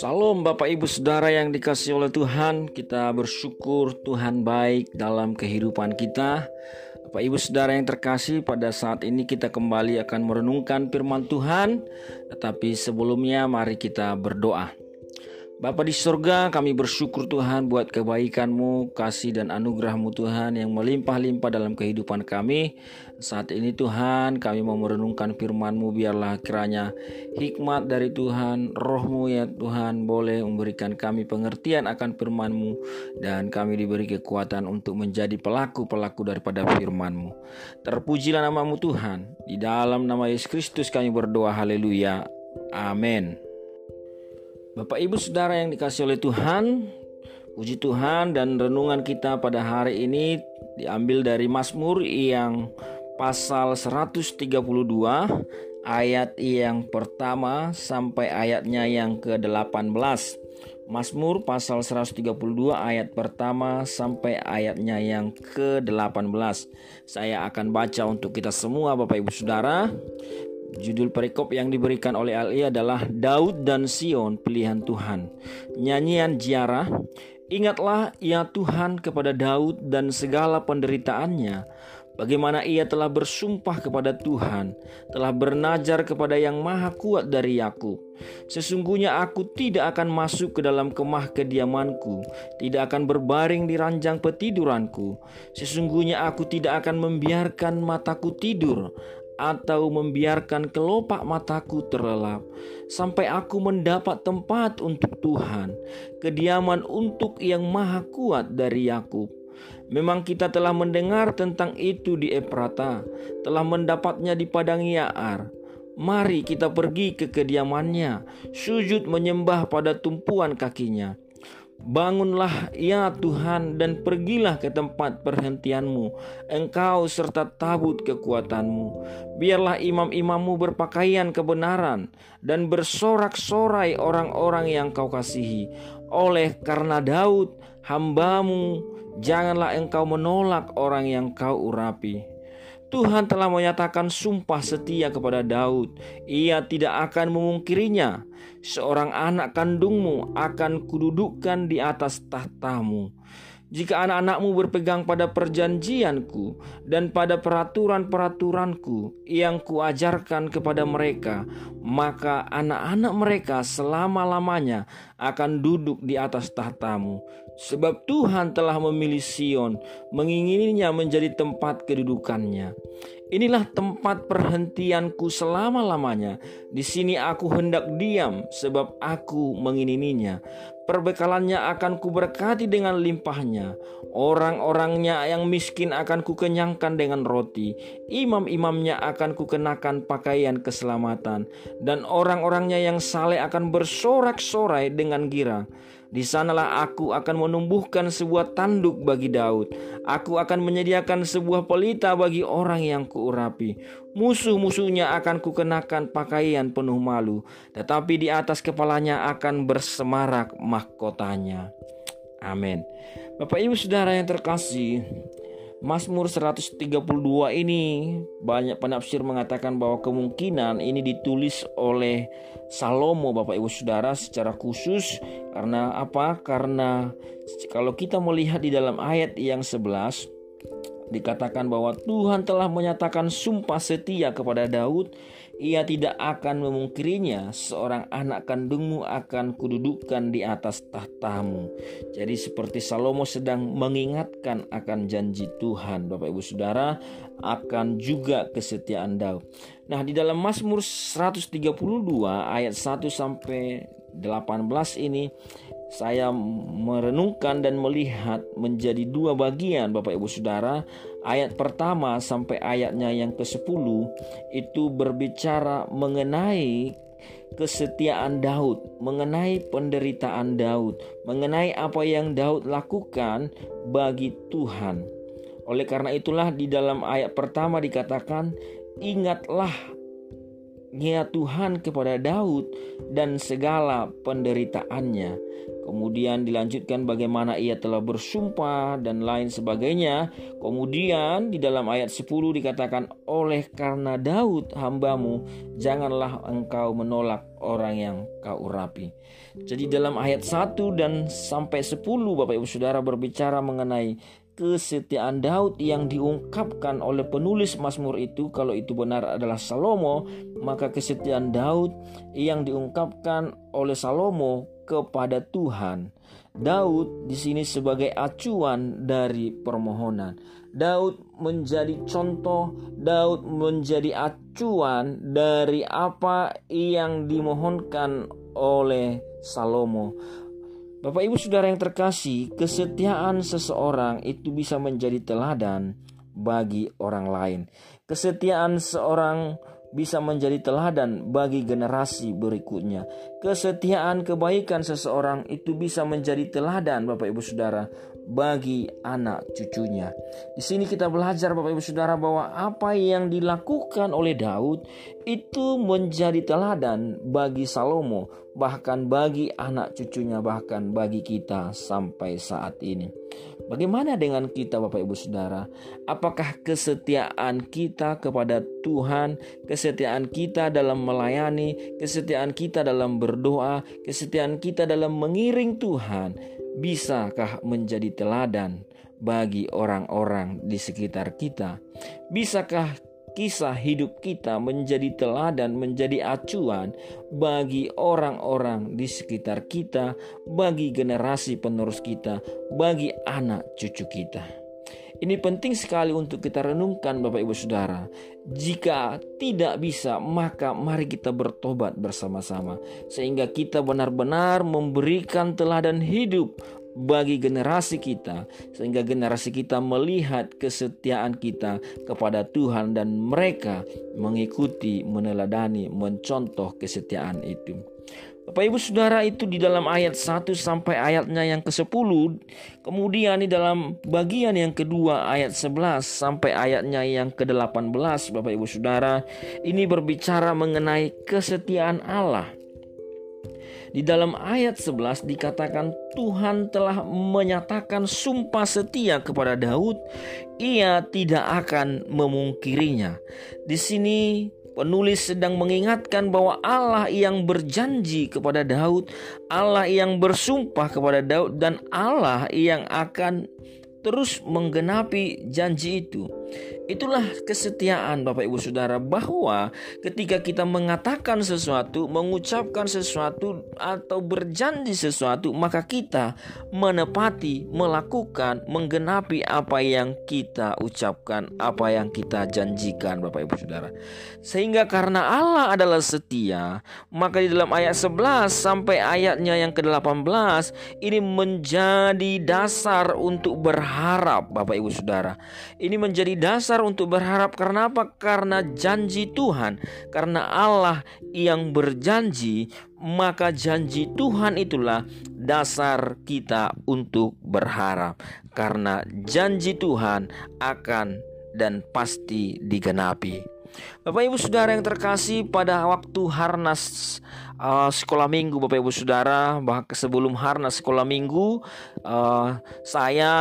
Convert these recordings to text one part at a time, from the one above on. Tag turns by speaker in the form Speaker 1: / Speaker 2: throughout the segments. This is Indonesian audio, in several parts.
Speaker 1: Salam Bapak Ibu Saudara yang dikasih oleh Tuhan. Kita bersyukur Tuhan baik dalam kehidupan kita. Bapak Ibu Saudara yang terkasih pada saat ini kita kembali akan merenungkan firman Tuhan. Tetapi sebelumnya mari kita berdoa Bapa di surga kami bersyukur Tuhan buat kebaikan-Mu, kasih dan anugerah-Mu Tuhan yang melimpah-limpah dalam kehidupan kami. Saat ini Tuhan kami mau merenungkan firman-Mu biarlah kiranya hikmat dari Tuhan, roh-Mu ya Tuhan boleh memberikan kami pengertian akan firman-Mu dan kami diberi kekuatan untuk menjadi pelaku-pelaku daripada firman-Mu. Terpujilah namamu Tuhan. Di dalam nama Yesus Kristus kami berdoa haleluya. Amin. Bapak Ibu Saudara yang dikasih oleh Tuhan, puji Tuhan dan renungan kita pada hari ini diambil dari Mazmur yang pasal 132 ayat yang pertama sampai ayatnya yang ke-18. Mazmur pasal 132 ayat pertama sampai ayatnya yang ke-18. Saya akan baca untuk kita semua Bapak Ibu Saudara. Judul perikop yang diberikan oleh Ali adalah Daud dan Sion pilihan Tuhan. Nyanyian ziarah, ingatlah ya Tuhan kepada Daud dan segala penderitaannya, bagaimana ia telah bersumpah kepada Tuhan, telah bernajar kepada yang maha kuat dari Yakub. Sesungguhnya aku tidak akan masuk ke dalam kemah kediamanku, tidak akan berbaring di ranjang petiduranku. Sesungguhnya aku tidak akan membiarkan mataku tidur atau membiarkan kelopak mataku terlelap sampai aku mendapat tempat untuk Tuhan, kediaman untuk yang maha kuat dari Yakub. Memang kita telah mendengar tentang itu di Efrata, telah mendapatnya di padang Yaar. Mari kita pergi ke kediamannya, sujud menyembah pada tumpuan kakinya. Bangunlah ya Tuhan dan pergilah ke tempat perhentianmu. Engkau serta tabut kekuatanmu. Biarlah imam-imammu berpakaian kebenaran Dan bersorak-sorai orang-orang yang kau kasihi. Oleh karena Daud hambamu Janganlah engkau menolak orang yang kau urapi Tuhan telah menyatakan sumpah setia kepada Daud. Ia tidak akan memungkirinya. Seorang anak kandungmu akan kududukkan di atas tahtamu. Jika anak-anakmu berpegang pada perjanjianku dan pada peraturan-peraturanku yang kuajarkan kepada mereka, maka anak-anak mereka selama-lamanya akan duduk di atas tahtamu. Sebab Tuhan telah memilih Sion, mengingininya menjadi tempat kedudukannya. Inilah tempat perhentianku selama-lamanya. Di sini aku hendak diam, sebab aku mengingininya. Perbekalannya akan kuberkati dengan limpahnya. Orang-orangnya yang miskin akan kukenyangkan dengan roti. Imam-imamnya akan kukenakan pakaian keselamatan. Dan orang-orangnya yang saleh akan bersorak-sorai dengan girang. Di sanalah aku akan menumbuhkan sebuah tanduk bagi Daud. Aku akan menyediakan sebuah pelita bagi orang yang kuurapi. Musuh-musuhnya akan kukenakan pakaian penuh malu, tetapi di atas kepalanya akan bersemarak mahkotanya. Amin. Bapak Ibu Saudara yang terkasih, Mazmur 132 ini banyak penafsir mengatakan bahwa kemungkinan ini ditulis oleh Salomo Bapak Ibu Saudara secara khusus karena apa? Karena kalau kita melihat di dalam ayat yang 11 dikatakan bahwa Tuhan telah menyatakan sumpah setia kepada Daud ia tidak akan memungkirinya seorang anak kandungmu akan kududukan di atas tahtamu. Jadi seperti Salomo sedang mengingatkan akan janji Tuhan Bapak Ibu Saudara akan juga kesetiaan Daud. Nah, di dalam Mazmur 132 ayat 1 sampai 18 ini saya merenungkan dan melihat menjadi dua bagian Bapak Ibu Saudara ayat pertama sampai ayatnya yang ke-10 itu berbicara mengenai kesetiaan Daud, mengenai penderitaan Daud, mengenai apa yang Daud lakukan bagi Tuhan. Oleh karena itulah di dalam ayat pertama dikatakan ingatlah ya Tuhan kepada Daud dan segala penderitaannya. Kemudian dilanjutkan bagaimana ia telah bersumpah dan lain sebagainya. Kemudian di dalam ayat 10 dikatakan oleh karena Daud hambamu janganlah engkau menolak orang yang kau urapi. Jadi dalam ayat 1 dan sampai 10 Bapak Ibu Saudara berbicara mengenai kesetiaan Daud yang diungkapkan oleh penulis Mazmur itu kalau itu benar adalah Salomo maka kesetiaan Daud yang diungkapkan oleh Salomo kepada Tuhan. Daud di sini sebagai acuan dari permohonan. Daud menjadi contoh Daud menjadi acuan dari apa yang dimohonkan oleh Salomo Bapak Ibu Saudara yang terkasih, kesetiaan seseorang itu bisa menjadi teladan bagi orang lain. Kesetiaan seorang bisa menjadi teladan bagi generasi berikutnya. Kesetiaan kebaikan seseorang itu bisa menjadi teladan Bapak Ibu Saudara bagi anak cucunya. Di sini kita belajar Bapak Ibu Saudara bahwa apa yang dilakukan oleh Daud itu menjadi teladan bagi Salomo, bahkan bagi anak cucunya, bahkan bagi kita sampai saat ini. Bagaimana dengan kita Bapak Ibu Saudara? Apakah kesetiaan kita kepada Tuhan, kesetiaan kita dalam melayani, kesetiaan kita dalam berdoa, kesetiaan kita dalam mengiring Tuhan bisakah menjadi teladan bagi orang-orang di sekitar kita? Bisakah kisah hidup kita menjadi teladan, menjadi acuan bagi orang-orang di sekitar kita, bagi generasi penerus kita, bagi anak cucu kita? Ini penting sekali untuk kita renungkan Bapak Ibu Saudara. Jika tidak bisa, maka mari kita bertobat bersama-sama sehingga kita benar-benar memberikan teladan hidup bagi generasi kita sehingga generasi kita melihat kesetiaan kita kepada Tuhan dan mereka mengikuti, meneladani, mencontoh kesetiaan itu. Bapak Ibu Saudara itu di dalam ayat 1 sampai ayatnya yang ke-10 Kemudian di dalam bagian yang kedua ayat 11 sampai ayatnya yang ke-18 Bapak Ibu Saudara Ini berbicara mengenai kesetiaan Allah di dalam ayat 11 dikatakan Tuhan telah menyatakan sumpah setia kepada Daud, ia tidak akan memungkirinya. Di sini Penulis sedang mengingatkan bahwa Allah yang berjanji kepada Daud, Allah yang bersumpah kepada Daud, dan Allah yang akan terus menggenapi janji itu. Itulah kesetiaan Bapak Ibu Saudara bahwa ketika kita mengatakan sesuatu, mengucapkan sesuatu atau berjanji sesuatu, maka kita menepati, melakukan, menggenapi apa yang kita ucapkan, apa yang kita janjikan Bapak Ibu Saudara. Sehingga karena Allah adalah setia, maka di dalam ayat 11 sampai ayatnya yang ke-18 ini menjadi dasar untuk berharap Bapak Ibu Saudara. Ini menjadi dasar untuk berharap karena apa? Karena janji Tuhan. Karena Allah yang berjanji, maka janji Tuhan itulah dasar kita untuk berharap. Karena janji Tuhan akan dan pasti digenapi. Bapak Ibu Saudara yang terkasih pada waktu Harnas uh, sekolah minggu Bapak Ibu Saudara bahkan sebelum Harnas sekolah minggu uh, saya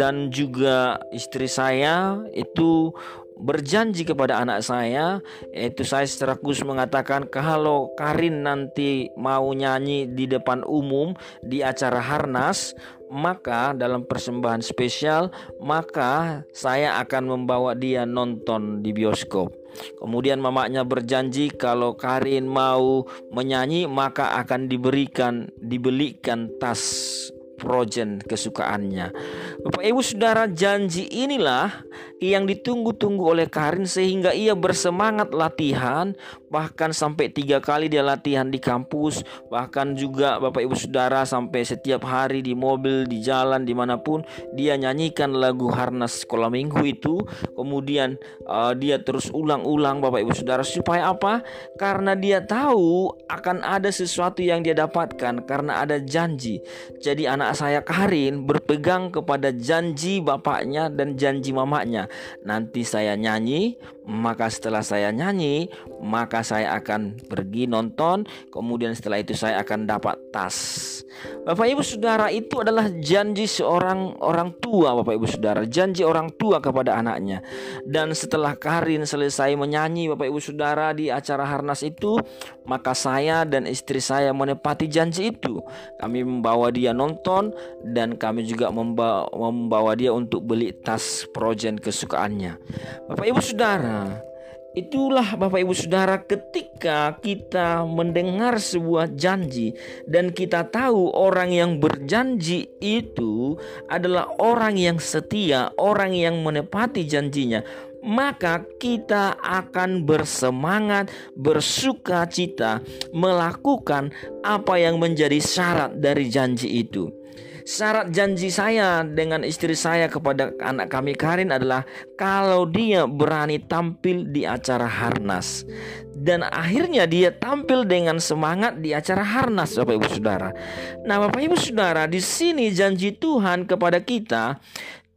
Speaker 1: dan juga istri saya itu berjanji kepada anak saya yaitu saya secara khusus mengatakan kalau Karin nanti mau nyanyi di depan umum di acara Harnas maka dalam persembahan spesial maka saya akan membawa dia nonton di bioskop Kemudian mamanya berjanji kalau Karin mau menyanyi maka akan diberikan dibelikan tas projen kesukaannya. Bapak Ibu Saudara, janji inilah yang ditunggu-tunggu oleh Karin sehingga ia bersemangat latihan bahkan sampai tiga kali dia latihan di kampus bahkan juga Bapak Ibu Saudara sampai setiap hari di mobil di jalan di mana pun dia nyanyikan lagu harnas sekolah minggu itu. Kemudian uh, dia terus ulang-ulang Bapak Ibu Saudara supaya apa? Karena dia tahu akan ada sesuatu yang dia dapatkan karena ada janji. Jadi anak saya Karin berpegang kepada janji bapaknya dan janji mamanya nanti saya nyanyi, maka setelah saya nyanyi, maka saya akan pergi nonton, kemudian setelah itu saya akan dapat tas. Bapak Ibu Saudara itu adalah janji seorang orang tua Bapak Ibu Saudara, janji orang tua kepada anaknya. Dan setelah Karin selesai menyanyi Bapak Ibu Saudara di acara Harnas itu, maka saya dan istri saya menepati janji itu. Kami membawa dia nonton dan kami juga membawa, dia untuk beli tas projen kesukaannya. Bapak Ibu Saudara, Itulah Bapak Ibu Saudara ketika kita mendengar sebuah janji dan kita tahu orang yang berjanji itu adalah orang yang setia, orang yang menepati janjinya, maka kita akan bersemangat, bersuka cita melakukan apa yang menjadi syarat dari janji itu. Syarat janji saya dengan istri saya kepada anak kami Karin adalah kalau dia berani tampil di acara Harnas. Dan akhirnya dia tampil dengan semangat di acara Harnas Bapak Ibu Saudara. Nah, Bapak Ibu Saudara, di sini janji Tuhan kepada kita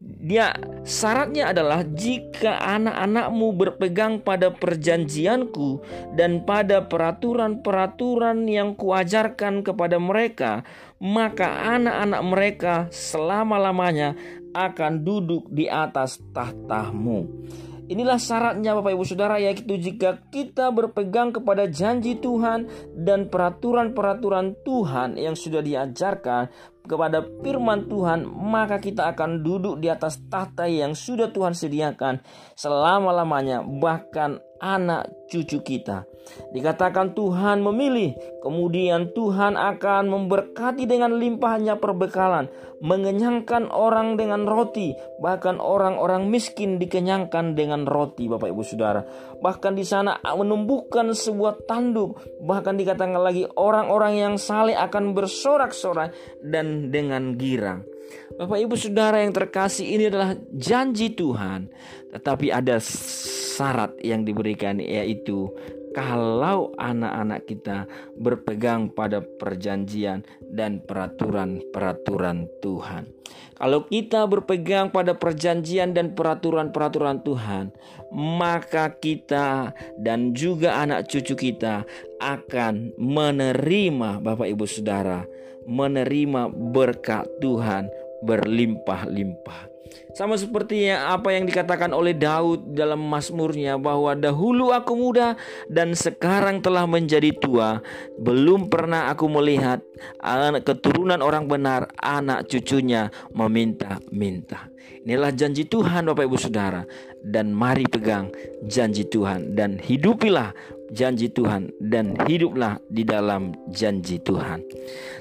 Speaker 1: dia syaratnya adalah jika anak-anakmu berpegang pada perjanjianku dan pada peraturan-peraturan yang kuajarkan kepada mereka, maka anak-anak mereka selama-lamanya akan duduk di atas tahtamu. Inilah syaratnya Bapak Ibu Saudara yaitu jika kita berpegang kepada janji Tuhan dan peraturan-peraturan Tuhan yang sudah diajarkan kepada firman Tuhan, maka kita akan duduk di atas tahta yang sudah Tuhan sediakan selama-lamanya, bahkan anak cucu kita. Dikatakan Tuhan memilih, kemudian Tuhan akan memberkati dengan limpahnya perbekalan, mengenyangkan orang dengan roti, bahkan orang-orang miskin dikenyangkan dengan roti, Bapak Ibu Saudara. Bahkan di sana menumbuhkan sebuah tanduk, bahkan dikatakan lagi orang-orang yang saleh akan bersorak-sorai dan dengan girang. Bapak Ibu Saudara yang terkasih ini adalah janji Tuhan, tetapi ada syarat yang diberikan yaitu kalau anak-anak kita berpegang pada perjanjian dan peraturan-peraturan Tuhan. Kalau kita berpegang pada perjanjian dan peraturan-peraturan Tuhan, maka kita dan juga anak cucu kita akan menerima Bapak Ibu Saudara, menerima berkat Tuhan berlimpah-limpah. Sama seperti apa yang dikatakan oleh Daud dalam Mazmurnya bahwa dahulu aku muda dan sekarang telah menjadi tua, belum pernah aku melihat keturunan orang benar, anak cucunya meminta-minta. Inilah janji Tuhan Bapak Ibu Saudara dan mari pegang janji Tuhan dan hidupilah janji Tuhan dan hiduplah di dalam janji Tuhan.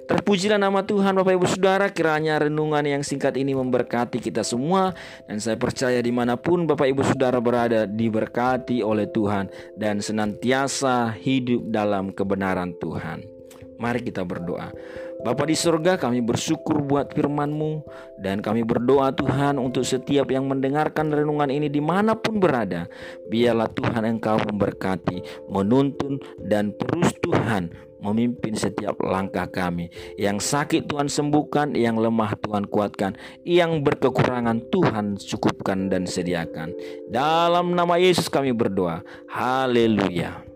Speaker 1: Terpujilah nama Tuhan Bapak Ibu Saudara kiranya renungan yang singkat ini memberkati kita semua dan saya percaya di mana pun Bapak Ibu Saudara berada diberkati oleh Tuhan dan senantiasa hidup dalam kebenaran Tuhan. Mari kita berdoa. Bapa di surga kami bersyukur buat firman-Mu dan kami berdoa Tuhan untuk setiap yang mendengarkan renungan ini di mana pun berada. Biarlah Tuhan Engkau memberkati, menuntun dan terus Tuhan memimpin setiap langkah kami. Yang sakit Tuhan sembuhkan, yang lemah Tuhan kuatkan, yang berkekurangan Tuhan cukupkan dan sediakan. Dalam nama Yesus kami berdoa. Haleluya.